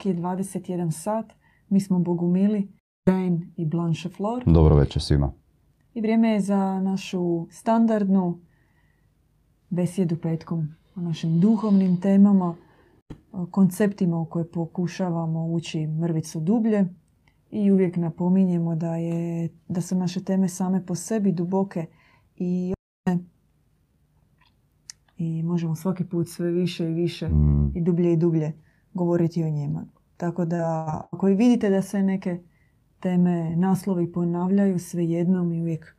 četvrtak je 21 sat. Mi smo Bogumili, Jane i Blanche Flor. Dobro večer svima. I vrijeme je za našu standardnu besjedu petkom o našim duhovnim temama, o konceptima u koje pokušavamo ući mrvicu dublje i uvijek napominjemo da, je, da su naše teme same po sebi duboke i i možemo svaki put sve više i više Mm. i dublje i dublje govoriti o njima. Tako da ako i vidite da se neke teme naslovi ponavljaju svejedno mi uvijek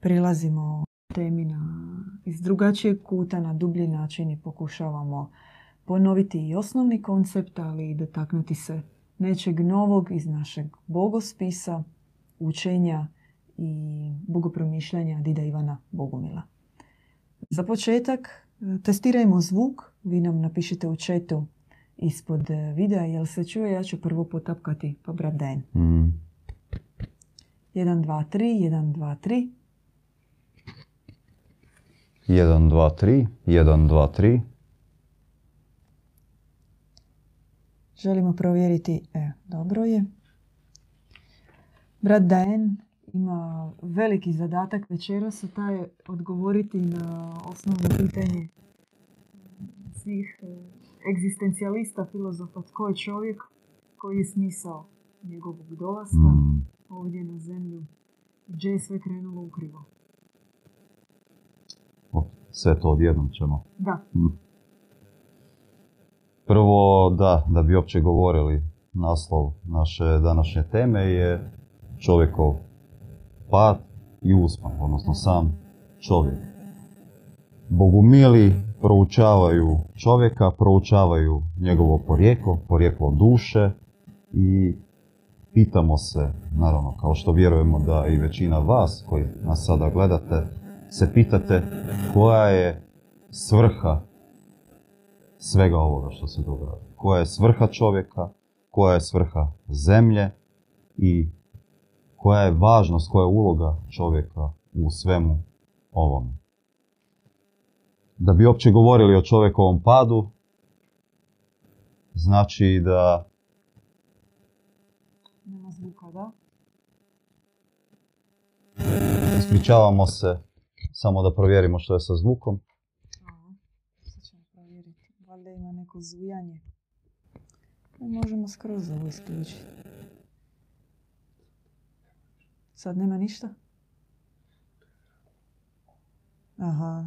prilazimo temi na, iz drugačijeg kuta na dublji način i pokušavamo ponoviti i osnovni koncept, ali i dotaknuti se nečeg novog iz našeg bogospisa, učenja i bogopromišljanja Dida Ivana Bogumila. Za početak e, testirajmo zvuk. Vi nam napišite u četu ispod e, videa jel se čuje. Ja ću prvo potapkati pa brat Dejan. Mm. 1, 2, 3, 1, 2, 3. 1, 2, 3, 1, 2, 3. Želimo provjeriti. E, dobro je. Brat Daen ima veliki zadatak večeras, a taj je odgovoriti na osnovno pitanje svih e, egzistencijalista, filozofa, tko je čovjek, koji je smisao njegovog dolaska Mm. ovdje na zemlju, gdje je sve krenulo ukrivo. O, Sve to odjednom ćemo. Da, Mm. Prvo, da, da bi uopće govorili, naslov naše današnje teme je čovjekov pad i uspon, odnosno sam čovjek. Bogumili proučavaju čovjeka, proučavaju njegovo porijeklo, porijeklo duše i pitamo se, naravno, kao što vjerujemo da i većina vas koji nas sada gledate, se pitate koja je svrha svega ovoga što se događa. Koja je svrha čovjeka, koja je svrha zemlje i koja je važnost, koja je uloga čovjeka u svemu ovome. Da bi uopće govorili o čovjekovom padu, znači da nema zvuka, da? ispričavamo se samo da provjerimo što je sa zvukom. Aha, sad ćemo provjeriti. Valjda ima neko zujanje. Možemo skroz ovo isključiti. Sad nema ništa? Aha,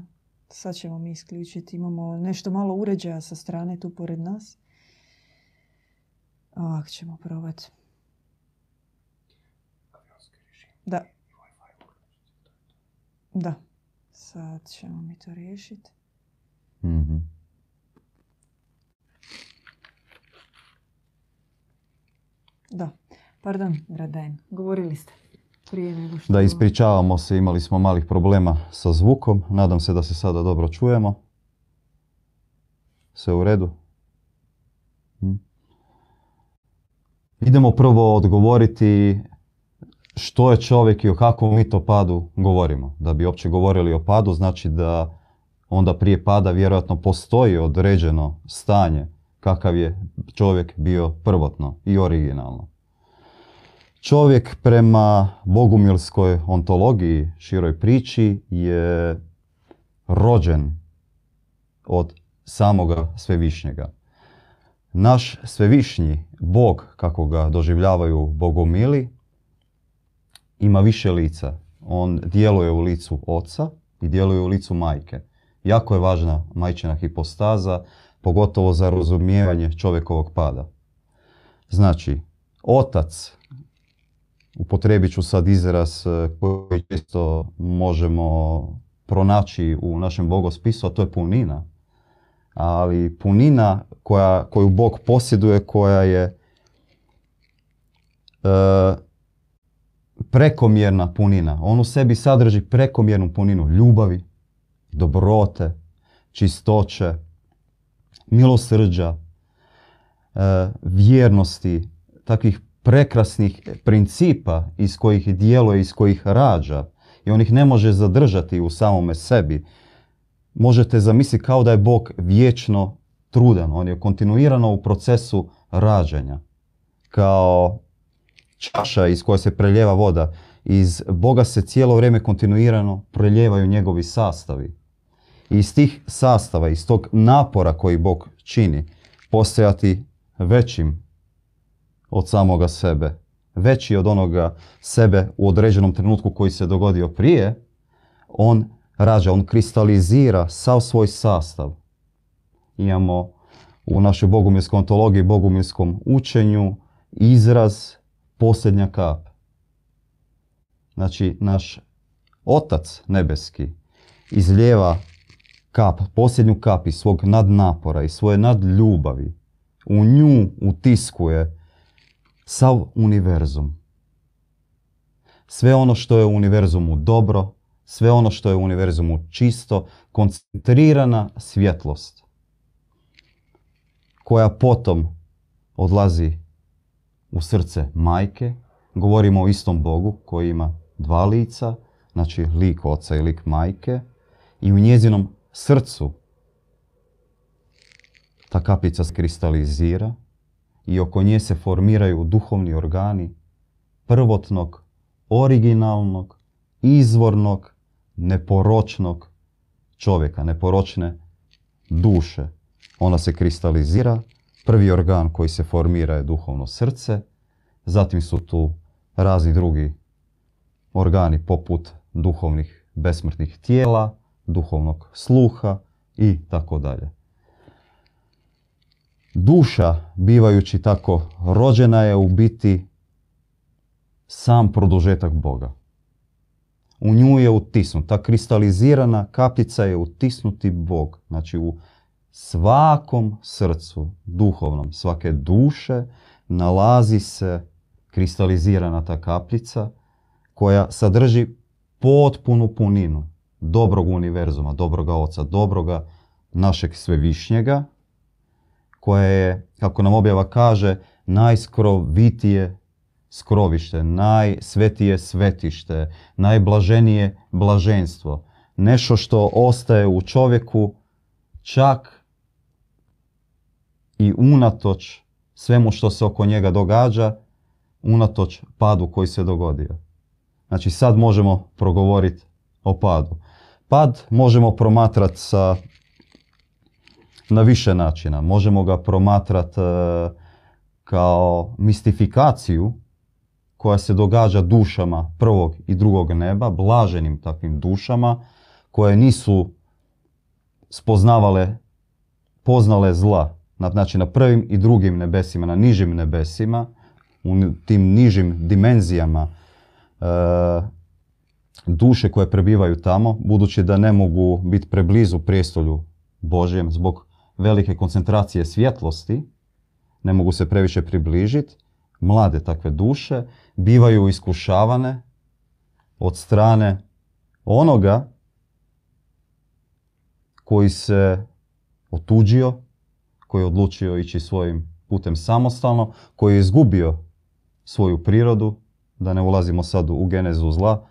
sad ćemo mi isključiti. Imamo nešto malo uređaja sa strane tu pored nas. Ovako ćemo probati. Da. Da. Sad ćemo mi to riješiti. Mhm. Da. Pardon, Raden. Govorili ste prije nego što... Da, ispričavamo se, imali smo malih problema sa zvukom. Nadam se da se sada dobro čujemo. Sve u redu? Hm. Idemo prvo odgovoriti što je čovjek i o kakvom mi to padu govorimo. Da bi uopće govorili o padu, znači da onda prije pada vjerojatno postoji određeno stanje kakav je čovjek bio prvotno i originalno. Čovjek prema bogumilskoj ontologiji, široj priči, je rođen od samoga svevišnjega. Naš svevišnji bog, kako ga doživljavaju bogomili, ima više lica. On djeluje u licu oca i djeluje u licu majke. Jako je važna majčina hipostaza, pogotovo za razumijevanje čovjekovog pada. Znači, otac, upotrijebit ću sad izraz eh, koji često možemo pronaći u našem bogospisu, a to je punina. Ali punina koja, koju Bog posjeduje, koja je e, prekomjerna punina. On u sebi sadrži prekomjernu puninu ljubavi, dobrote, čistoće, milosrđa, e, vjernosti, takvih prekrasnih principa iz kojih djeluje, iz kojih rađa i on ih ne može zadržati u samome sebi. Možete zamisliti kao da je Bog vječno trudan. On je kontinuirano u procesu rađanja, kao čaša iz koje se preljeva voda. Iz Boga se cijelo vrijeme kontinuirano preljevaju njegovi sastavi. I iz tih sastava, iz tog napora koji Bog čini, postojati većim od samoga sebe, veći od onoga sebe u određenom trenutku koji se dogodio prije, on rađa, on kristalizira sav svoj sastav. Imamo u našoj bogumilskoj ontologiji, bogumilskom učenju, izraz posljednja kap. Znači, naš Otac nebeski izljeva kap, posljednju kap iz svog nadnapora i svoje nadljubavi. U nju utiskuje sav univerzum. Sve ono što je u univerzumu dobro, sve ono što je u univerzumu čisto, koncentrirana svjetlost koja potom odlazi u srce majke. Govorimo o istom Bogu koji ima dva lica, znači lik oca i lik majke. I u njezinom srcu ta kapica kristalizira i oko nje se formiraju duhovni organi prvotnog, originalnog, izvornog, neporočnog čovjeka, neporočne duše. Ona se kristalizira, prvi organ koji se formira je duhovno srce, zatim su tu razni drugi organi poput duhovnih besmrtnih tijela, duhovnog sluha i tako dalje. Duša, bivajući tako rođena je u biti sam produžetak Boga. U nju je utisnut. Ta kristalizirana kapljica je utisnuti Bog. Znači u svakom srcu duhovnom, svake duše nalazi se kristalizirana ta kapljica koja sadrži potpunu puninu dobrog univerzuma, dobroga oca, dobroga našeg svevišnjega, koje je, kako nam objava kaže, najskrovitije skrovište, najsvetije svetište, najblaženije blaženstvo. Nešto što ostaje u čovjeku čak i unatoč svemu što se oko njega događa, unatoč padu koji se dogodio. Znači sad možemo progovoriti o padu. Pad možemo promatrati sa, na više načina. Možemo ga promatrati e, kao mistifikaciju koja se događa dušama prvog i drugog neba, blaženim takvim dušama koje nisu spoznavale, poznale zla, znači na prvim i drugim nebesima, na nižim nebesima, u tim nižim dimenzijama e, duše koje prebivaju tamo, budući da ne mogu biti preblizu prijestolju Božjem zbog velike koncentracije svjetlosti, ne mogu se previše približiti, mlade takve duše bivaju iskušavane od strane onoga koji se otuđio, koji je odlučio ići svojim putem samostalno, koji je izgubio svoju prirodu, da ne ulazimo sad u genezu zla,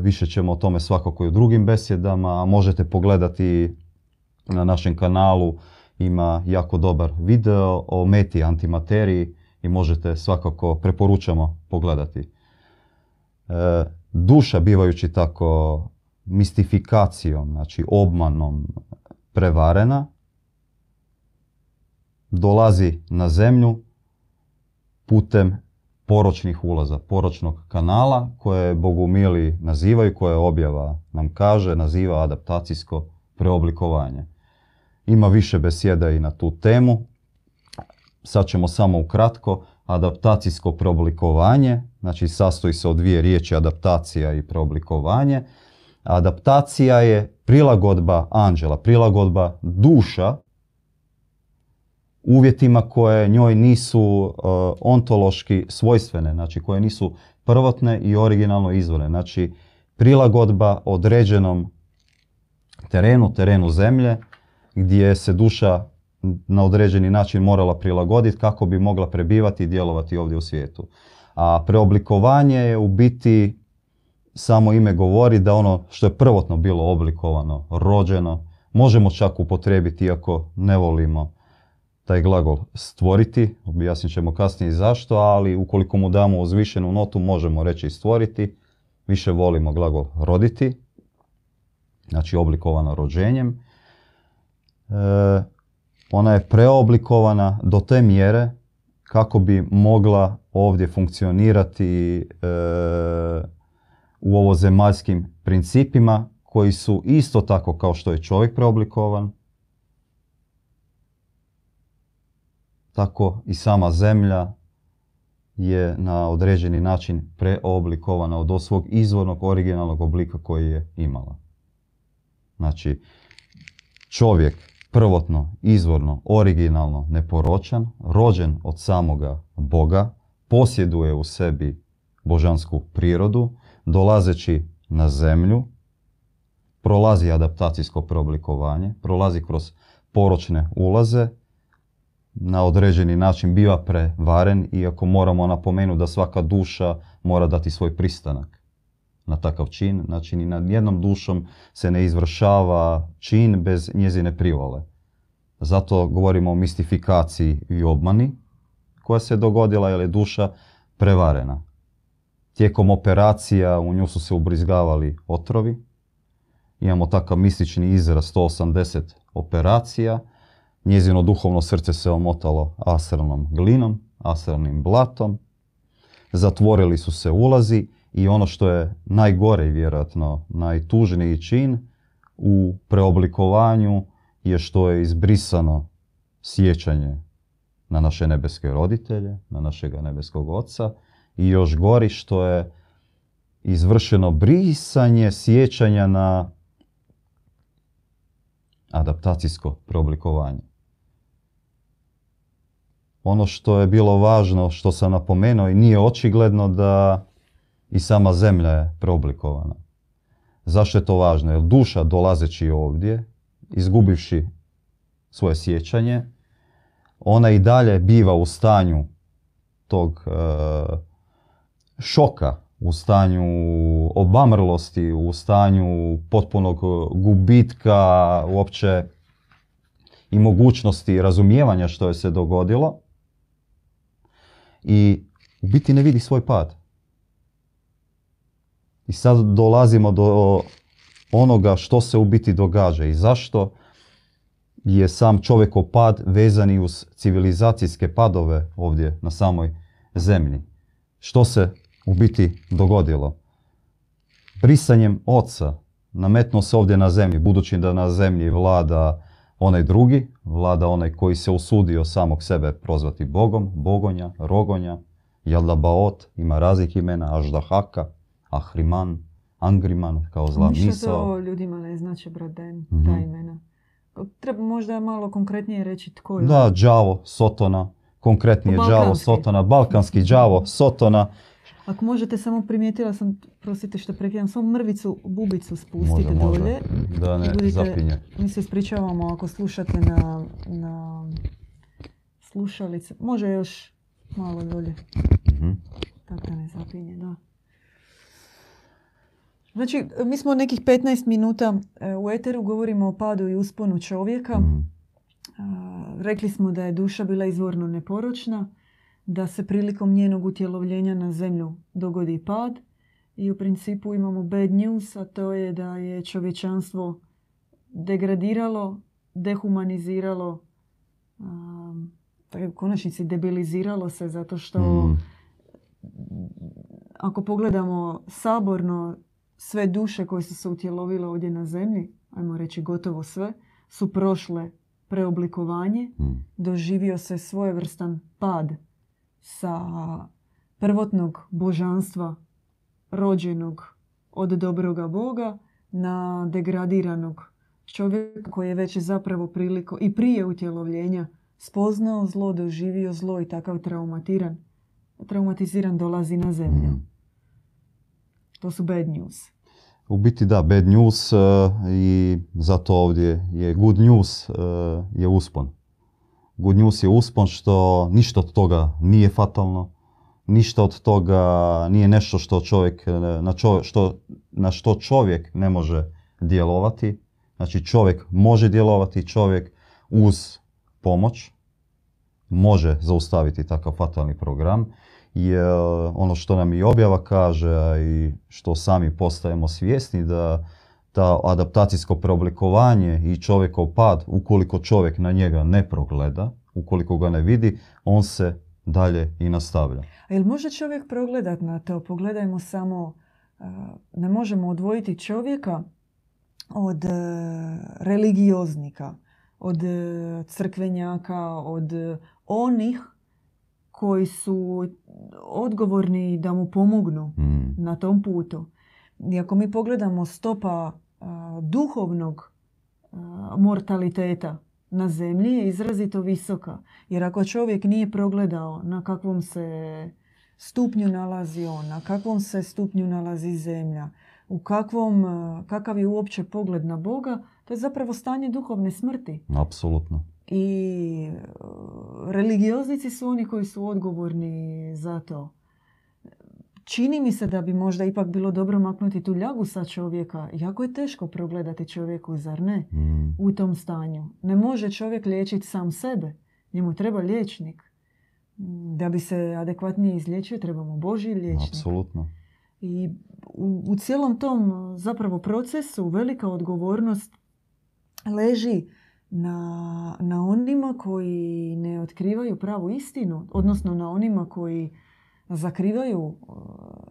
više ćemo o tome svakako i u drugim besjedama, a možete pogledati na našem kanalu, ima jako dobar video o meti antimateriji i možete svakako, preporučamo pogledati. E, duša bivajući tako mistifikacijom, znači obmanom prevarena, dolazi na zemlju putem poročnih ulaza, poročnog kanala koje bogumili nazivaju, koje objava nam kaže, naziva adaptacijsko preoblikovanje. Ima više besjeda i na tu temu. Sad ćemo samo ukratko. Adaptacijsko preoblikovanje, znači sastoji se od dvije riječi adaptacija i preoblikovanje. Adaptacija je prilagodba anđela, prilagodba duša uvjetima koje njoj nisu uh, ontološki svojstvene, znači koje nisu prvotne i originalno izvore. Znači prilagodba određenom terenu, terenu zemlje, gdje se duša na određeni način morala prilagoditi kako bi mogla prebivati i djelovati ovdje u svijetu. A preoblikovanje je u biti, samo ime govori da ono što je prvotno bilo oblikovano, rođeno, možemo čak upotrebiti iako ne volimo taj glagol stvoriti, objasnit ćemo kasnije zašto, ali ukoliko mu damo uzvišenu notu možemo reći stvoriti, više volimo glagol roditi, znači oblikovano rođenjem. E, ona je preoblikovana do te mjere kako bi mogla ovdje funkcionirati e, u ovozemaljskim principima koji su isto tako kao što je čovjek preoblikovan, tako i sama zemlja je na određeni način preoblikovana od svog izvornog originalnog oblika koji je imala. Znači, čovjek prvotno, izvorno, originalno, neporočan, rođen od samoga Boga, posjeduje u sebi božansku prirodu, dolazeći na zemlju, prolazi adaptacijsko preoblikovanje, prolazi kroz poročne ulaze, na određeni način biva prevaren, iako moramo napomenuti da svaka duša mora dati svoj pristanak na takav čin. Znači, ni nad jednom dušom se ne izvršava čin bez njezine privole. Zato govorimo o mistifikaciji i obmani koja se dogodila jer je duša prevarena. Tijekom operacija u nju su se ubrizgavali otrovi. Imamo takav mistični izraz 180 operacija. Njezino duhovno srce se omotalo asernom glinom, asernim blatom. Zatvorili su se ulazi i ono što je najgore i vjerojatno najtužniji čin u preoblikovanju je što je izbrisano sjećanje na naše nebeske roditelje, na našega nebeskog oca i još gori što je izvršeno brisanje sjećanja na adaptacijsko preoblikovanje. Ono što je bilo važno, što sam napomenuo i nije očigledno da i sama zemlja je preoblikovana. Zašto je to važno? Jer duša dolazeći ovdje, izgubivši svoje sjećanje, ona i dalje biva u stanju tog e, šoka, u stanju obamrlosti, u stanju potpunog gubitka uopće i mogućnosti razumijevanja što je se dogodilo i u biti ne vidi svoj pad. I sad dolazimo do onoga što se u biti događa i zašto je sam čovjekov pad vezan i uz civilizacijske padove ovdje na samoj zemlji. Što se u biti dogodilo? Brisanjem oca nametnuo se ovdje na zemlji, budući da na zemlji vlada onaj drugi, vlada onaj koji se usudio samog sebe prozvati Bogom, Bogonja, Rogonja, Jaldabaot, ima raznih imena, Aždahaka, Ahriman, Angriman, kao zla Ništa to ljudima ne znači, braden, ta mhm. imena. Treba možda malo konkretnije reći tko je. Da, Đavo, Sotona, konkretnije Đavo, Sotona, balkanski Đavo, Sotona. Ako možete samo primijetila sam, prosite što prekidam, samo mrvicu, bubicu spustite dolje. Da ne budite, zapinje. Mi se ispričavamo ako slušate na, na slušalice. Može još malo dolje. uh Tako da ne zapinje, da. Znači, mi smo nekih 15 minuta e, u eteru, govorimo o padu i usponu čovjeka. Mhm. Rekli smo da je duša bila izvorno neporočna, da se prilikom njenog utjelovljenja na zemlju dogodi pad i u principu imamo bad news, a to je da je čovječanstvo degradiralo, dehumaniziralo, u konačnici debiliziralo se zato što mhm. ako pogledamo saborno sve duše koje su se utjelovile ovdje na zemlji, ajmo reći gotovo sve, su prošle preoblikovanje, hmm. doživio se svojevrstan pad sa prvotnog božanstva rođenog od dobroga Boga na degradiranog čovjeka koji je već zapravo priliko i prije utjelovljenja spoznao zlo, doživio zlo i takav traumatiran, traumatiziran dolazi na zemlju. Hmm. To su bad news. U biti da, bad news uh, i zato ovdje je good news uh, je uspon. Good news je uspon što ništa od toga nije fatalno, ništa od toga nije nešto što čovjek, na, što, na što čovjek ne može djelovati. Znači čovjek može djelovati, čovjek uz pomoć može zaustaviti takav fatalni program. Jer ono što nam i objava kaže i što sami postajemo svjesni da ta adaptacijsko preoblikovanje i čovjekov pad, ukoliko čovjek na njega ne progleda, ukoliko ga ne vidi, on se dalje i nastavlja. A jel može čovjek progledat na to? Pogledajmo samo, ne možemo odvojiti čovjeka od e, religioznika, od e, crkvenjaka, od onih koji su odgovorni da mu pomognu Mm. na tom putu. I ako mi pogledamo stopa a, duhovnog a, mortaliteta na zemlji je izrazito visoka. Jer ako čovjek nije progledao na kakvom se stupnju nalazi on, na kakvom se stupnju nalazi zemlja, u kakvom, kakav je uopće pogled na Boga, to je zapravo stanje duhovne smrti. Apsolutno. I e, religioznici su oni koji su odgovorni za to. Čini mi se da bi možda ipak bilo dobro maknuti tu ljagu sa čovjeka. Jako je teško progledati čovjeku, zar ne? Mm. U tom stanju. Ne može čovjek liječiti sam sebe. Njemu treba liječnik. Da bi se adekvatnije izliječio, trebamo Božji liječnik. Apsolutno. I u, u cijelom tom uh, zapravo procesu velika odgovornost leži na, na onima koji ne otkrivaju pravu istinu, odnosno na onima koji zakrivaju, uh,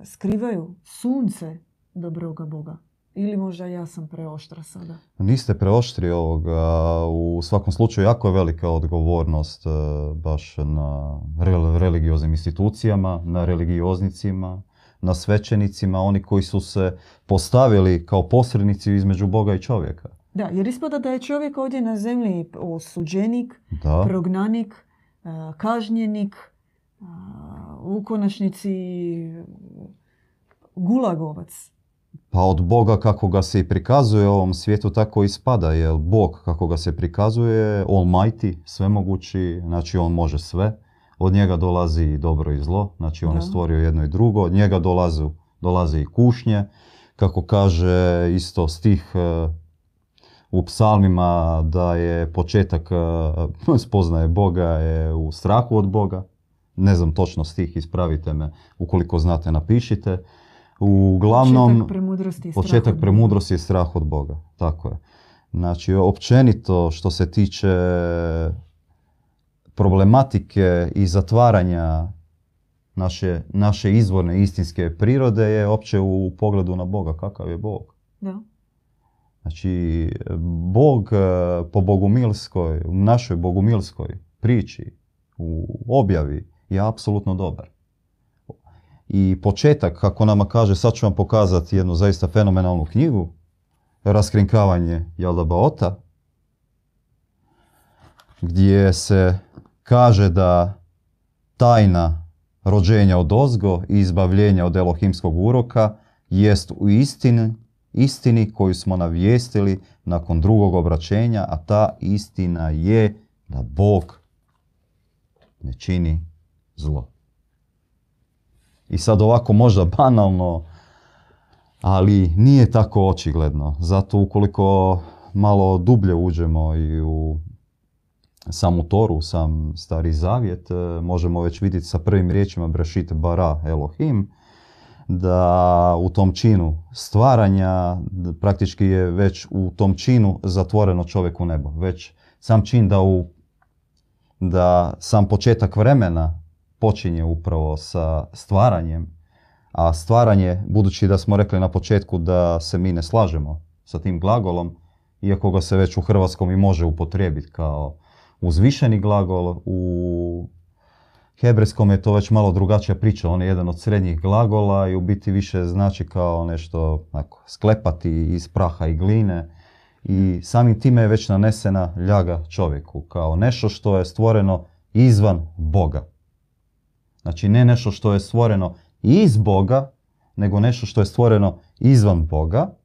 skrivaju sunce dobroga Boga. Ili možda ja sam preoštra sada. Niste preoštri ovoga. U svakom slučaju jako je velika odgovornost e, baš na rel- religioznim institucijama, na religioznicima, na svećenicima, oni koji su se postavili kao posrednici između Boga i čovjeka. Da, jer ispada da je čovjek ovdje na zemlji osuđenik, Da, prognanik, uh, kažnjenik, uh, u konačnici gulagovac. pa od Boga kako ga se i prikazuje u ovom svijetu tako i spada, jer Bog kako ga se prikazuje, Almighty, svemogući, znači on može sve. Od njega dolazi i dobro i zlo, znači on je Da. stvorio jedno i drugo, od njega dolaze, dolaze i kušnje, kako kaže isto stih e, u psalmima da je početak e, spoznaje Boga je u strahu od Boga. Ne znam točno stih, ispravite me, ukoliko znate napišite. Uglavnom, Početak premudrosti početak premudrosti je strah od Boga. Tako je. Znači, općenito što se tiče problematike i zatvaranja naše, naše izvorne istinske prirode je opće u pogledu na Boga. Kakav je Bog? Da. Znači, Bog e, po bogumilskoj, u našoj bogumilskoj priči, u objavi je apsolutno dobar. I početak, kako nama kaže, sad ću vam pokazati jednu zaista fenomenalnu knjigu, Raskrinkavanje Jaldabaota, gdje se kaže da tajna rođenja od ozgo i izbavljenja od elohimskog uroka jest u istini, istini koju smo navijestili nakon drugog obraćenja, a ta istina je da Bog ne čini zlo. I sad ovako možda banalno, ali nije tako očigledno. Zato ukoliko malo dublje uđemo i u samu Toru, sam Stari Zavjet, e, možemo već vidjeti sa prvim riječima Brešit bara Elohim, da u tom činu stvaranja praktički je već u tom činu zatvoreno čovjeku nebo. Već sam čin da, u, da sam početak vremena počinje upravo sa stvaranjem, a stvaranje, budući da smo rekli na početku da se mi ne slažemo sa tim glagolom, iako ga se već u hrvatskom i može upotrijebiti kao uzvišeni glagol, u hebrejskom je to već malo drugačija priča. On je jedan od srednjih glagola i u biti više znači kao nešto onako, sklepati iz praha i gline. I samim time je već nanesena ljaga čovjeku kao nešto što je stvoreno izvan Boga. Znači ne nešto što je stvoreno iz Boga, nego nešto što je stvoreno izvan Boga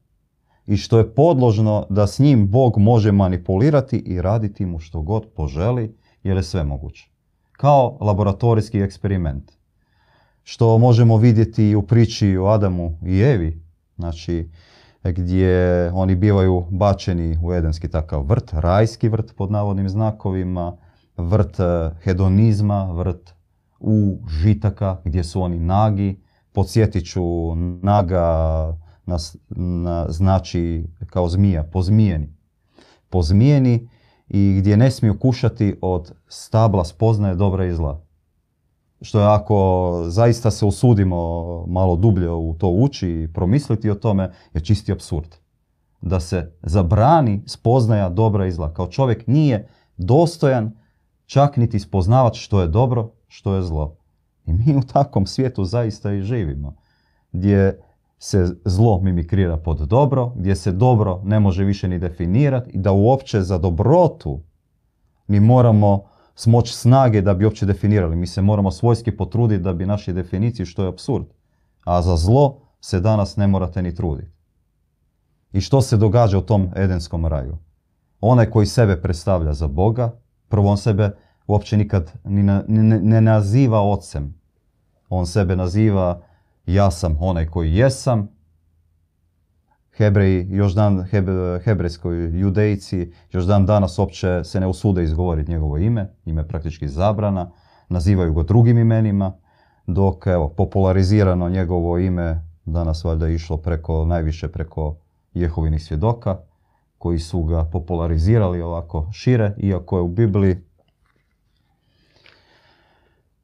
i što je podložno da s njim Bog može manipulirati i raditi mu što god poželi, jer je sve moguće. Kao laboratorijski eksperiment. Što možemo vidjeti u priči o Adamu i Evi, znači gdje oni bivaju bačeni u edenski takav vrt, rajski vrt pod navodnim znakovima, vrt e, hedonizma, vrt užitaka gdje su oni nagi. Podsjetit ću naga na, znači kao zmija, pozmijeni. Pozmijeni i gdje ne smiju kušati od stabla spoznaje dobra i zla. Što je ako zaista se usudimo malo dublje u to ući i promisliti o tome, je čisti absurd. Da se zabrani spoznaja dobra i zla. Kao čovjek nije dostojan čak niti spoznavati što je dobro, što je zlo. I mi u takvom svijetu zaista i živimo. Gdje se zlo mimikrira pod dobro, gdje se dobro ne može više ni definirati i da uopće za dobrotu mi moramo smoć snage da bi uopće definirali. Mi se moramo svojski potruditi da bi našli definiciju što je absurd. A za zlo se danas ne morate ni truditi. I što se događa u tom edenskom raju? Onaj koji sebe predstavlja za Boga, prvo on sebe uopće nikad ne, ne naziva ocem. On sebe naziva ja sam onaj koji jesam. Hebreji, još dan hebrejskoj judejci, još dan danas uopće se ne usude izgovoriti njegovo ime, ime praktički zabrana, nazivaju ga drugim imenima, dok evo, popularizirano njegovo ime danas valjda išlo preko, najviše preko Jehovinih svjedoka, koji su ga popularizirali ovako šire, iako je u Bibliji.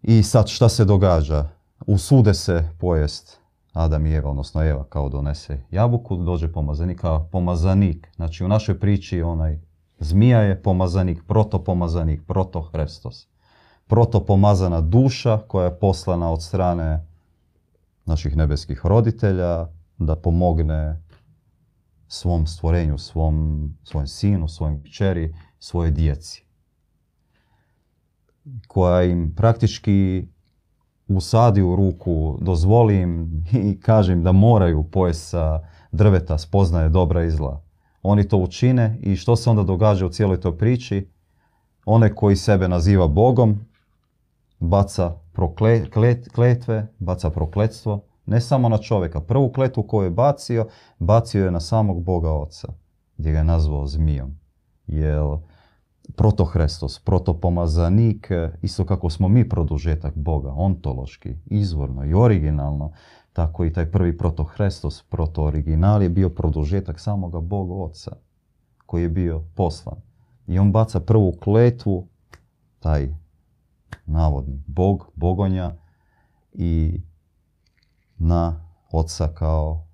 I sad šta se događa? Usude se pojest Adam i Eva, odnosno Eva kao donese jabuku, dođe pomazanik kao pomazanik. Znači u našoj priči onaj zmija je pomazanik, protopomazanik, protohrestos. Protopomazana duša koja je poslana od strane naših nebeskih roditelja da pomogne svom stvorenju, svom, svojem sinu, svojim kćeri, svoje djeci. Koja im praktički usadi u ruku, dozvolim i kažem da moraju pojesti sa drveta, spoznaje dobra i zla. Oni to učine i što se onda događa u cijeloj toj priči? One koji sebe naziva Bogom, baca kletve, baca prokletstvo, ne samo na čovjeka. Prvu kletvu koju je bacio, bacio je na samog Boga Oca, gdje ga je nazvao zmijom. Jer protohrestos, protopomazanik, e, isto kako smo mi produžetak Boga, ontološki, izvorno i originalno, tako i taj prvi protohrestos, protooriginal je bio produžetak samoga Boga Oca, koji je bio poslan. I on baca prvu kletvu, taj navodni Bog, Bogonja, i na Oca kao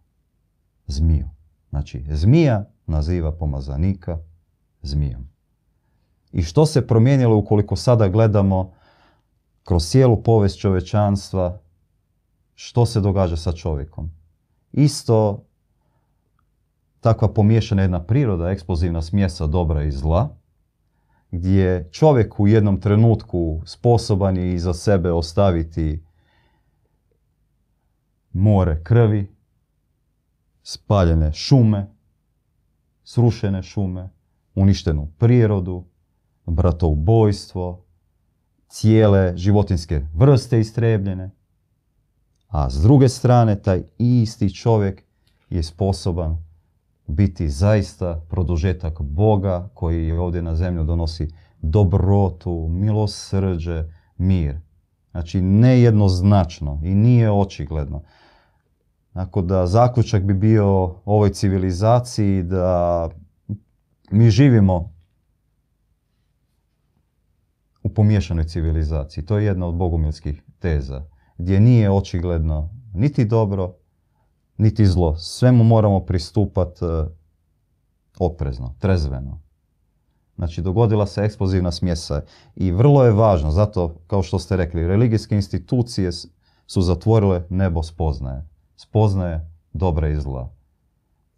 zmiju. Znači, zmija naziva pomazanika zmijom. I što se promijenilo ukoliko sada gledamo kroz cijelu povijest čovečanstva, što se događa sa čovjekom? Isto takva pomiješana jedna priroda, eksplozivna smjesa dobra i zla, gdje čovjek u jednom trenutku sposoban je iza sebe ostaviti more krvi, spaljene šume, srušene šume, uništenu prirodu, bratoubojstvo, cijele životinske vrste istrebljene, a s druge strane taj isti čovjek je sposoban biti zaista produžetak Boga koji ovdje na zemlju donosi dobrotu, milosrđe, mir. Znači nejednoznačno i nije očigledno. Tako da zaključak bi bio ovoj civilizaciji da mi živimo u pomiješanoj civilizaciji. To je jedna od bogumilskih teza, gdje nije očigledno niti dobro, niti zlo. Svemu moramo pristupati e, oprezno, trezveno. Znači, dogodila se eksplozivna smjesa i vrlo je važno, zato, kao što ste rekli, religijske institucije su zatvorile nebo spoznaje. Spoznaje dobra i zla.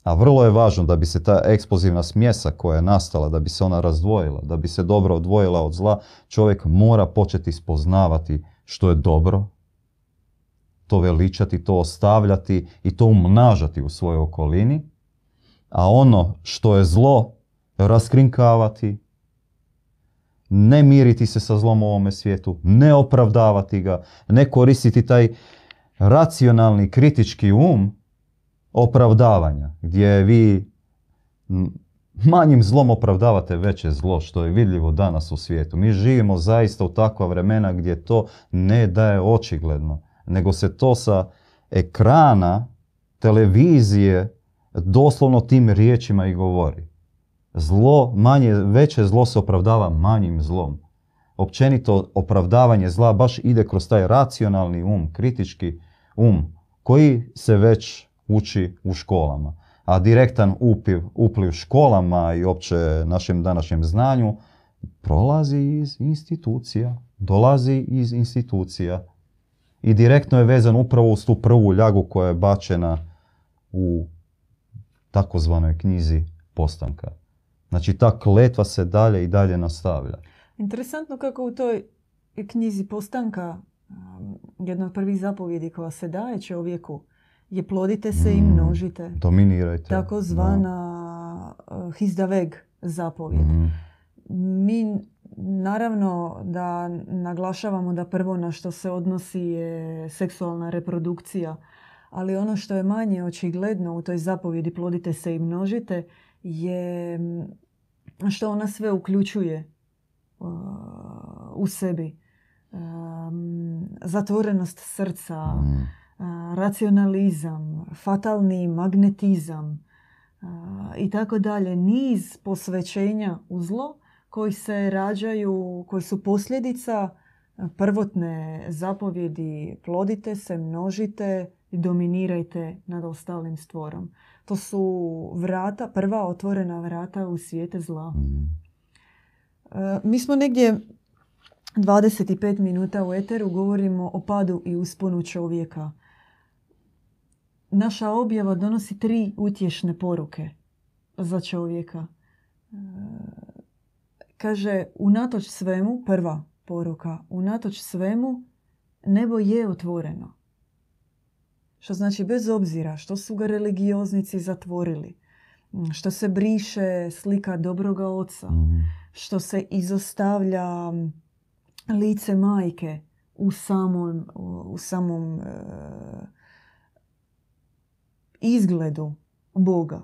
A vrlo je važno da bi se ta eksplozivna smjesa koja je nastala, da bi se ona razdvojila, da bi se dobro odvojila od zla, čovjek mora početi spoznavati što je dobro, to veličati, to ostavljati i to umnažati u svojoj okolini, a ono što je zlo raskrinkavati, ne miriti se sa zlom u ovome svijetu, ne opravdavati ga, ne koristiti taj racionalni kritički um opravdavanja, gdje vi manjim zlom opravdavate veće zlo, što je vidljivo danas u svijetu. Mi živimo zaista u takva vremena gdje to ne daje očigledno, nego se to sa ekrana, televizije, doslovno tim riječima i govori. Zlo, manje, veće zlo se opravdava manjim zlom. Općenito opravdavanje zla baš ide kroz taj racionalni um, kritički um, koji se već uči u školama. A direktan upiv, upliv školama i opće našem današnjem znanju prolazi iz institucija, dolazi iz institucija i direktno je vezan upravo uz tu prvu ljagu koja je bačena u takozvanoj knjizi postanka. Znači ta kletva se dalje i dalje nastavlja. Interesantno kako u toj knjizi postanka jedna od prvih zapovjedi koja se daje čovjeku je plodite se i mm, množite. Dominirajte. Takozvana uh, hizdaveg zapovjed. Mhm. Mi naravno da naglašavamo da prvo na što se odnosi je seksualna reprodukcija, ali ono što je manje očigledno u toj zapovjedi plodite se i množite je što ona sve uključuje u sebi. Zatvorenost srca, mm. Racionalizam, fatalni magnetizam i tako dalje. Niz posvećenja u zlo koji se rađaju, koji su posljedica prvotne zapovjedi plodite se, množite i dominirajte nad ostalim stvorom. To su vrata, prva otvorena vrata u svijete zla. E, mi smo negdje 25 minuta u eteru govorimo o padu i usponu čovjeka. Naša objava donosi tri utješne poruke za čovjeka. E, kaže, unatoč svemu, prva poruka, unatoč svemu, nebo je otvoreno. Što znači bez obzira što su ga religioznici zatvorili, što se briše slika dobroga oca, mhm. što se izostavlja lice majke u samom, u samom e, izgledu Boga,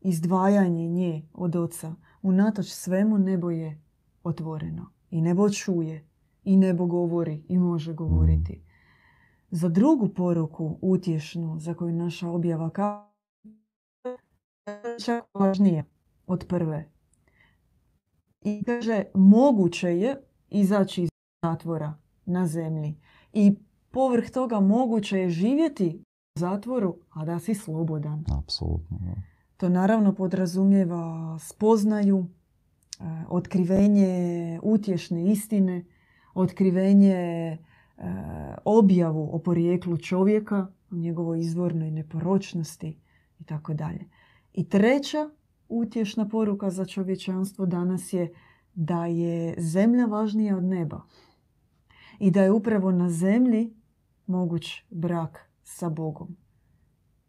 izdvajanje nje od oca, unatoč svemu nebo je otvoreno. I nebo čuje, i nebo govori, i može govoriti. Za drugu poruku, utješnu, za koju naša objava kaže, čak važnije od prve. I kaže, moguće je izaći iz zatvora na zemlji. I povrh toga moguće je živjeti zatvoru, a da si slobodan. Apsolutno. To naravno podrazumijeva spoznaju, e, otkrivenje utješne istine, otkrivenje E, objavu o porijeklu čovjeka, o njegovoj izvornoj neporočnosti i tako dalje. I treća utješna poruka za čovječanstvo danas je da je zemlja važnija od neba i da je upravo na zemlji moguć brak sa Bogom.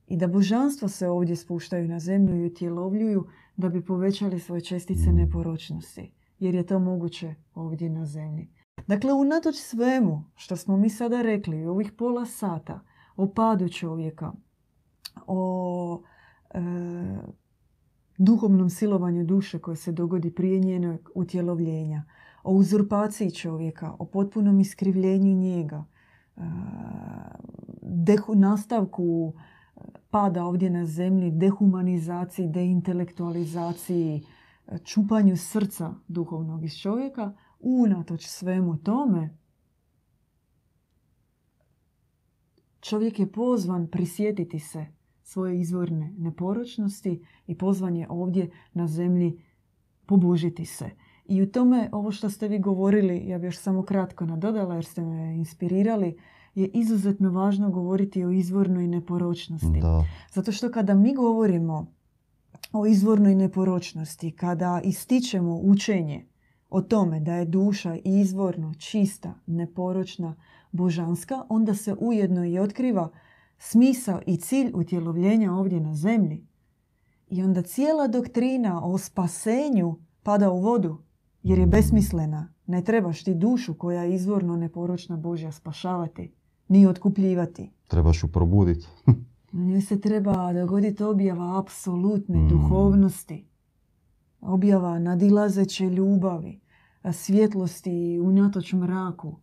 I da božanstva se ovdje spuštaju na zemlju i utjelovljuju da bi povećali svoje čestice neporočnosti. Jer je to moguće ovdje na zemlji. Dakle, unatoč svemu što smo mi sada rekli, ovih pola sata, o padu čovjeka, o e, duhovnom silovanju duše koje se dogodi prije njenog utjelovljenja, o uzurpaciji čovjeka, o potpunom iskrivljenju njega, e, dehu, nastavku e, pada ovdje na zemlji, dehumanizaciji, deintelektualizaciji, e, čupanju srca duhovnog iz čovjeka – unatoč svemu tome, čovjek je pozvan prisjetiti se svoje izvorne neporočnosti i pozvan je ovdje na zemlji pobožiti se. I u tome, ovo što ste vi govorili, ja bih još samo kratko nadodala jer ste me inspirirali, je izuzetno važno govoriti o izvornoj neporočnosti. Zato što kada mi govorimo o izvornoj neporočnosti, kada ističemo učenje o tome da je duša izvorno, čista, neporočna, božanska, onda se ujedno i otkriva smisao i cilj utjelovljenja ovdje na zemlji. I onda cijela doktrina o spasenju pada u vodu, jer je besmislena. Ne trebaš ti dušu koja je izvorno neporočna Božja spašavati, ni otkupljivati. Trebaš ju probuditi. Na njoj se treba dogoditi objava apsolutne mm. duhovnosti objava nadilazeće ljubavi, svjetlosti unatoč mraku,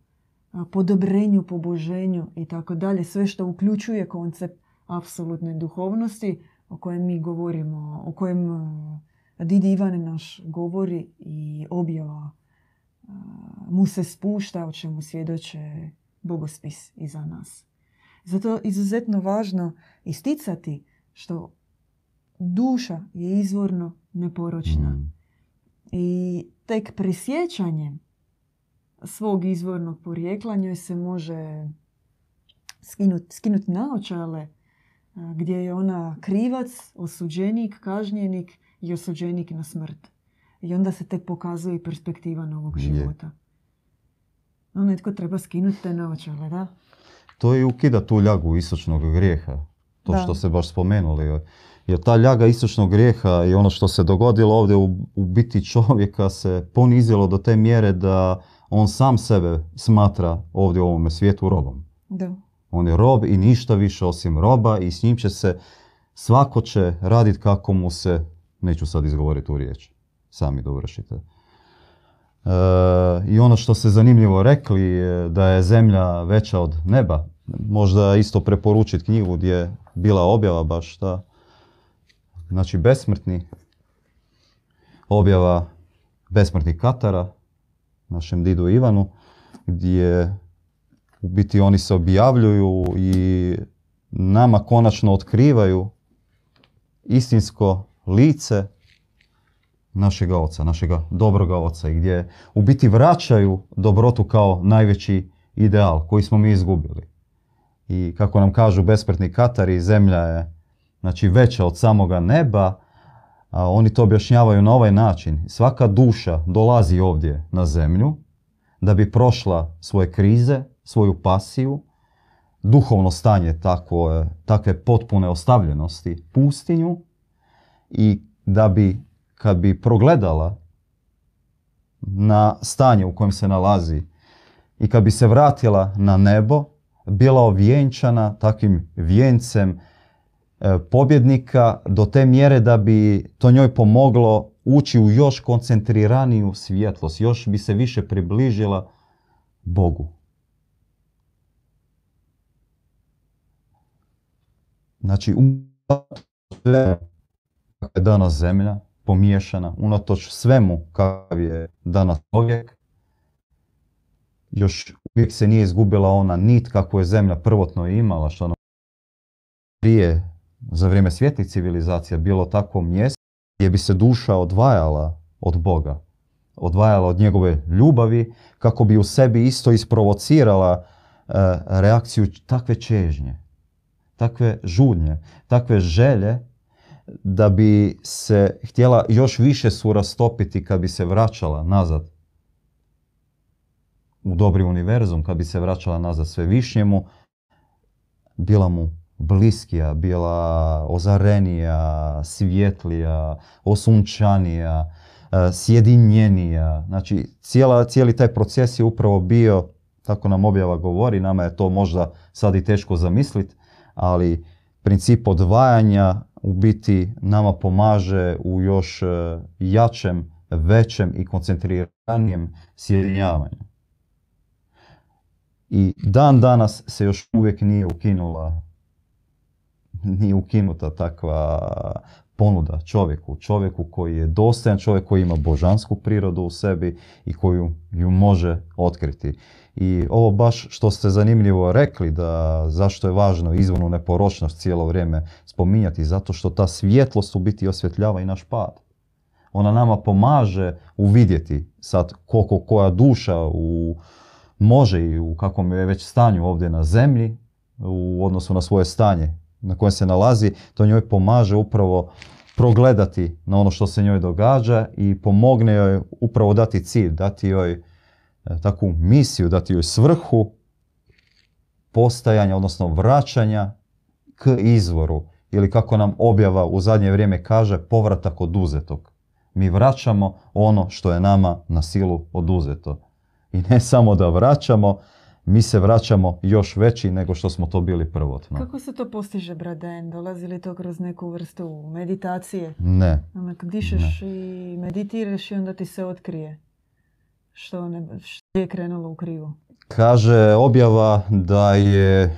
podobrenju, poboženju i tako dalje. Sve što uključuje koncept apsolutne duhovnosti o kojem mi govorimo, o kojem Didi Ivan naš govori i objava mu se spušta, o čemu svjedoče bogospis iza nas. Zato je izuzetno važno isticati što duša je izvorno neporočna. Mm. I tek prisjećanjem svog izvornog porijekla njoj se može skinuti skinut naočale gdje je ona krivac, osuđenik, kažnjenik i osuđenik na smrt. I onda se tek pokazuje perspektiva novog života. Netko treba skinuti te naočale, da? To je ukida tu ljagu istočnog grijeha. To što se baš spomenuli. Jer ta ljaga istočnog grijeha i ono što se dogodilo ovdje u, u biti čovjeka se ponizilo do te mjere da on sam sebe smatra ovdje u ovome svijetu robom. Da. On je rob i ništa više osim roba i s njim će se, svako će raditi kako mu se, neću sad izgovoriti u riječ, sami dovršite. E, I ono što ste zanimljivo rekli da je zemlja veća od neba. Možda isto preporučiti knjigu gdje je bila objava baš ta. Znači besmrtni, objava besmrtnih katara, našem didu Ivanu, gdje u biti oni se objavljuju i nama konačno otkrivaju istinsko lice našega oca, našega dobroga oca i gdje u biti vraćaju dobrotu kao najveći ideal koji smo mi izgubili. I kako nam kažu besmrtni Katari, zemlja je znači veća od samoga neba, a oni to objašnjavaju na ovaj način. Svaka duša dolazi ovdje na zemlju da bi prošla svoje krize, svoju pasiju, duhovno stanje takve potpune ostavljenosti, pustinju i da bi, kad bi progledala na stanje u kojem se nalazi i kad bi se vratila na nebo, bila ovjenčana takvim vijencem e, pobjednika do te mjere da bi to njoj pomoglo ući u još koncentriraniju svjetlost, još bi se više približila Bogu. Znači, sve je danas zemlja, pomiješana, unatoč svemu kakav je danas čovjek, još uvijek se nije izgubila ona nit kako je zemlja prvotno imala, što ono prije, za vrijeme svjetih civilizacija, bilo takvo mjesto gdje bi se duša odvajala od Boga, odvajala od njegove ljubavi, kako bi u sebi isto isprovocirala e, reakciju takve čežnje, takve žudnje, takve želje da bi se htjela još više surastopiti kad bi se vraćala nazad u dobri univerzum, kad bi se vraćala nazad sve višnjemu, bila mu bliskija, bila ozarenija, svjetlija, osunčanija, e, sjedinjenija. Znači, cijela, cijeli taj proces je upravo bio, tako nam objava govori, nama je to možda sad i teško zamisliti, ali princip odvajanja u biti nama pomaže u još e, jačem, većem i koncentriranijem sjedinjavanju. I dan danas se još uvijek nije ukinula nije ukinuta takva ponuda čovjeku. Čovjeku koji je dostojan, čovjek koji ima božansku prirodu u sebi i koju ju može otkriti. I ovo baš što ste zanimljivo rekli da zašto je važno izvornu neporočnost cijelo vrijeme spominjati, zato što ta svjetlost u biti osvjetljava i naš pad. Ona nama pomaže uvidjeti sad koliko koja duša u, može i u kakvom je već stanju ovdje na zemlji u odnosu na svoje stanje na kojem se nalazi, to njoj pomaže upravo progledati na ono što se njoj događa i pomogne joj upravo dati cilj, dati joj takvu misiju, dati joj svrhu postajanja, odnosno vraćanja k izvoru ili kako nam objava u zadnje vrijeme kaže, povratak oduzetog. Mi vraćamo ono što je nama na silu oduzeto. I ne samo da vraćamo, mi se vraćamo još veći nego što smo to bili prvotno. Kako se to postiže, Braden? Dolazi li to kroz neku vrstu meditacije? Ne. Onak dišeš i meditiraš i onda ti se otkrije što, ne, što je krenulo u krivu. Kaže objava da je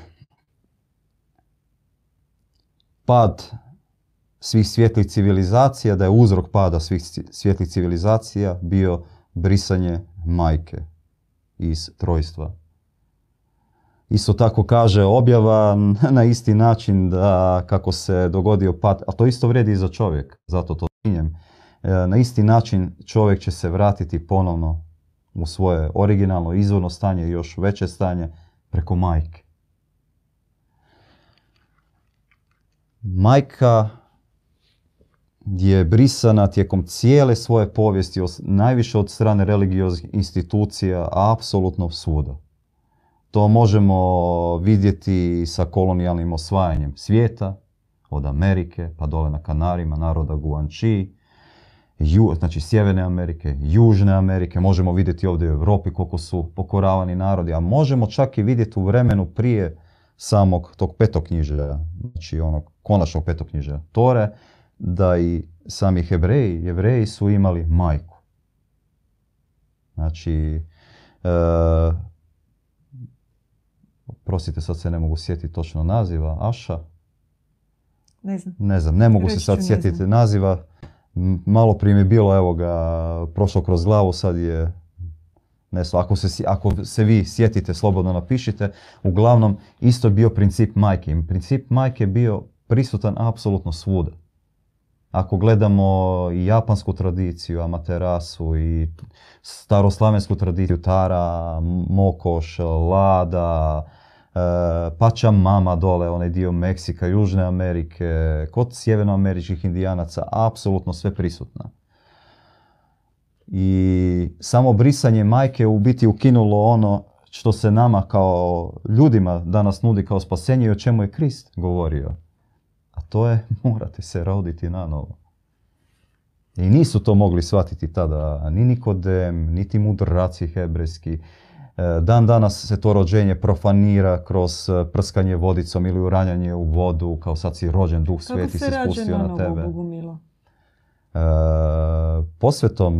pad svih svjetlih civilizacija, da je uzrok pada svih svjetlih civilizacija bio brisanje majke iz trojstva. Isto tako kaže objava na isti način da kako se dogodio pad, a to isto vrijedi i za čovjek, zato to činjem. E, na isti način čovjek će se vratiti ponovno u svoje originalno izvorno stanje i još veće stanje preko majke. Majka je brisana tijekom cijele svoje povijesti, najviše od strane religioznih institucija, apsolutno svuda. To možemo vidjeti sa kolonijalnim osvajanjem svijeta, od Amerike pa dole na Kanarima, naroda Guanchi, ju, znači Sjeverne Amerike, Južne Amerike, možemo vidjeti ovdje u Europi koliko su pokoravani narodi, a možemo čak i vidjeti u vremenu prije samog tog petoknjižja, znači onog konačnog petoknjižja Tore, da i sami Hebreji, Jevreji su imali majku. Znači, e, prosite, sad se ne mogu sjetiti točno naziva, Aša? Ne znam. Ne znam, ne mogu se sad sjetiti naziva. Malo prije mi je bilo, evo ga, prošlo kroz glavu, sad je ne ako se, ako se vi sjetite, slobodno napišite. Uglavnom, isto je bio princip majke. Princip majke je bio prisutan apsolutno svuda. Ako gledamo i japansku tradiciju, amaterasu i staroslavensku tradiciju, Tara, Mokoš, Lada, e, Pača Mama dole, onaj dio Meksika, Južne Amerike, kod sjevernoameričkih indijanaca, apsolutno sve prisutna. I samo brisanje majke u biti ukinulo ono što se nama kao ljudima danas nudi kao spasenje i o čemu je Krist govorio to je morate se roditi na novo. I nisu to mogli shvatiti tada ni Nikodem, niti mudraci hebrejski. E, dan danas se to rođenje profanira kroz e, prskanje vodicom ili uranjanje u vodu, kao sad si rođen, duh sveti se spustio na, tebe. E, posvetom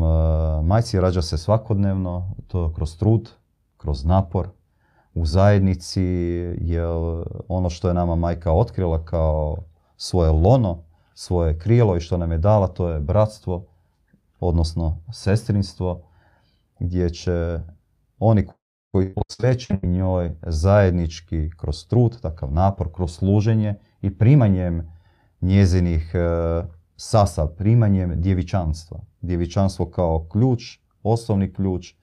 majci rađa se svakodnevno, to kroz trud, kroz napor, u zajednici, jer ono što je nama majka otkrila kao svoje lono, svoje krijelo i što nam je dala, to je bratstvo, odnosno sestrinstvo, gdje će oni koji posvećeni njoj zajednički kroz trud, takav napor, kroz služenje i primanjem njezinih e, sasa, primanjem djevičanstva. Djevičanstvo kao ključ, osnovni ključ, e,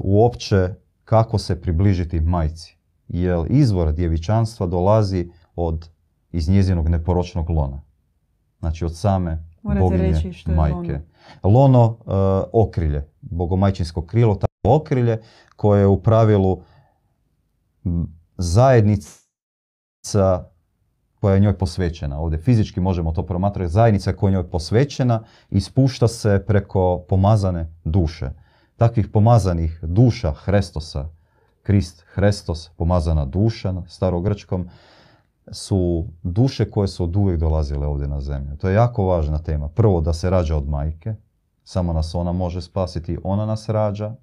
uopće kako se približiti majci. Jer izvor djevičanstva dolazi od iz njezinog neporočnog lona. Znači od same Morate boginje reći što je majke. Lono, lono uh, okrilje, bogomajčinsko krilo, tako okrilje koje je u pravilu zajednica koja je njoj posvećena. Ovdje fizički možemo to promatrati. Zajednica koja je njoj posvećena i spušta se preko pomazane duše. Takvih pomazanih duša Hrestosa, Krist, Hrestos, pomazana duša na starogrčkom, su duše koje su od uvijek dolazile ovdje na zemlju. To je jako važna tema. Prvo da se rađa od majke, samo nas ona može spasiti, ona nas rađa,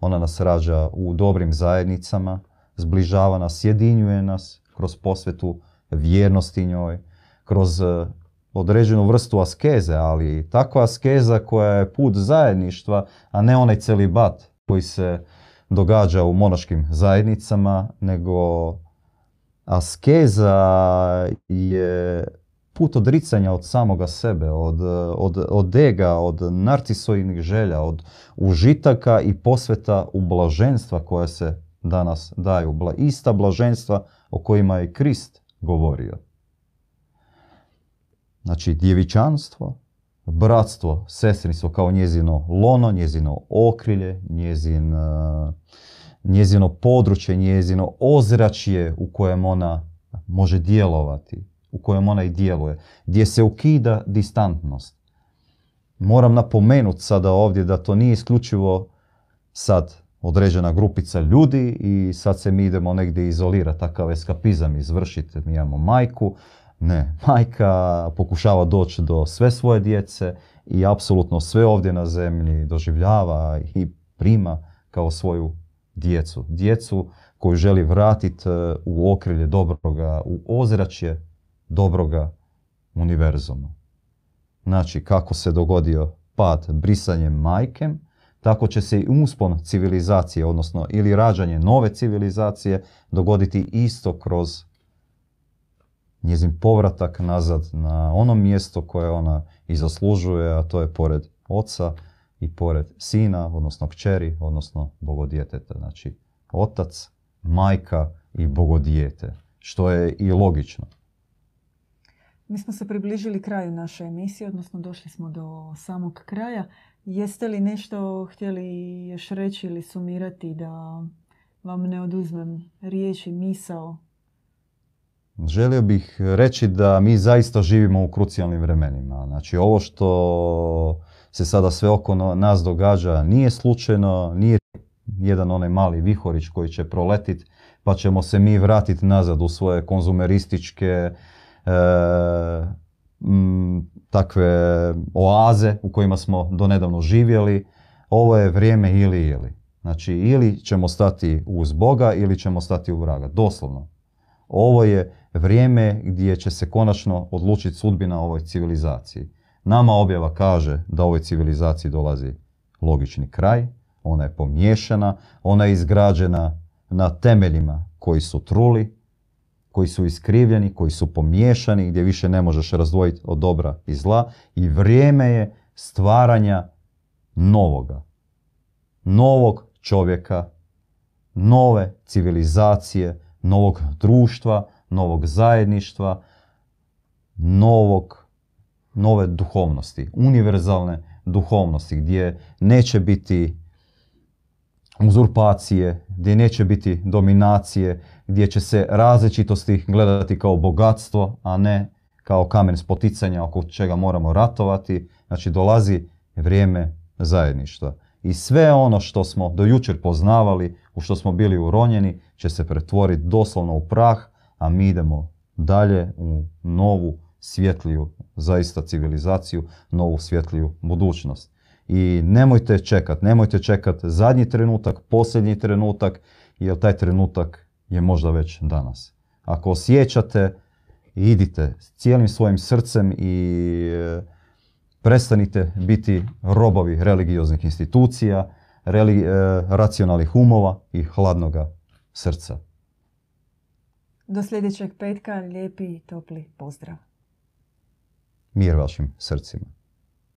ona nas rađa u dobrim zajednicama, zbližava nas, sjedinjuje nas kroz posvetu vjernosti njoj, kroz e, određenu vrstu askeze, ali takva askeza koja je put zajedništva, a ne onaj celibat koji se događa u monaškim zajednicama, nego askeza je put odricanja od samoga sebe, od, od, od ega, od narcisojnih želja, od užitaka i posveta u blaženstva koja se danas daju. Ista blaženstva o kojima je Krist govorio. Znači, djevičanstvo, bratstvo, sestrinstvo kao njezino lono, njezino okrilje, njezin njezino područje, njezino ozračje u kojem ona može djelovati, u kojem ona i djeluje, gdje se ukida distantnost. Moram napomenuti sada ovdje da to nije isključivo sad određena grupica ljudi i sad se mi idemo negdje izolirati, takav eskapizam izvršiti. Mi imamo majku, ne, majka pokušava doći do sve svoje djece i apsolutno sve ovdje na zemlji doživljava i prima kao svoju djecu. Djecu koju želi vratiti e, u okrilje dobroga, u ozračje dobroga univerzuma. Znači, kako se dogodio pad brisanjem majkem, tako će se i uspon civilizacije, odnosno ili rađanje nove civilizacije, dogoditi isto kroz njezin povratak nazad na ono mjesto koje ona i zaslužuje, a to je pored oca i pored sina, odnosno kćeri, odnosno bogodjeteta. Znači, otac, majka i bogodijete, što je i logično. Mi smo se približili kraju naše emisije, odnosno došli smo do samog kraja. Jeste li nešto htjeli još reći ili sumirati da vam ne oduzmem riječi, misao? Želio bih reći da mi zaista živimo u krucijalnim vremenima. Znači ovo što se sada sve oko nas događa nije slučajno, nije jedan onaj mali vihorić koji će proletiti pa ćemo se mi vratiti nazad u svoje konzumerističke e, takve oaze u kojima smo donedavno živjeli. Ovo je vrijeme ili ili. Znači ili ćemo stati uz Boga ili ćemo stati u vraga. Doslovno. Ovo je vrijeme gdje će se konačno odlučiti sudbina ovoj civilizaciji. Nama objava kaže da ovoj civilizaciji dolazi logični kraj, ona je pomiješana, ona je izgrađena na temeljima koji su truli, koji su iskrivljeni, koji su pomiješani, gdje više ne možeš razdvojiti od dobra i zla i vrijeme je stvaranja novoga. Novog čovjeka, nove civilizacije, novog društva, novog zajedništva, novog, nove duhovnosti, univerzalne duhovnosti gdje neće biti uzurpacije, gdje neće biti dominacije, gdje će se različitosti gledati kao bogatstvo, a ne kao kamen spoticanja oko čega moramo ratovati. Znači dolazi vrijeme zajedništva. I sve ono što smo do jučer poznavali, u što smo bili uronjeni, će se pretvoriti doslovno u prah, a mi idemo dalje u novu svjetliju zaista civilizaciju, novu svjetliju budućnost. I nemojte čekat, nemojte čekat zadnji trenutak, posljednji trenutak, jer taj trenutak je možda već danas. Ako osjećate, idite s cijelim svojim srcem i e, prestanite biti robovi religioznih institucija, e, racionalnih umova i hladnoga srca. Do sljedećeg petka lijepi i topli pozdrav. mier sercem.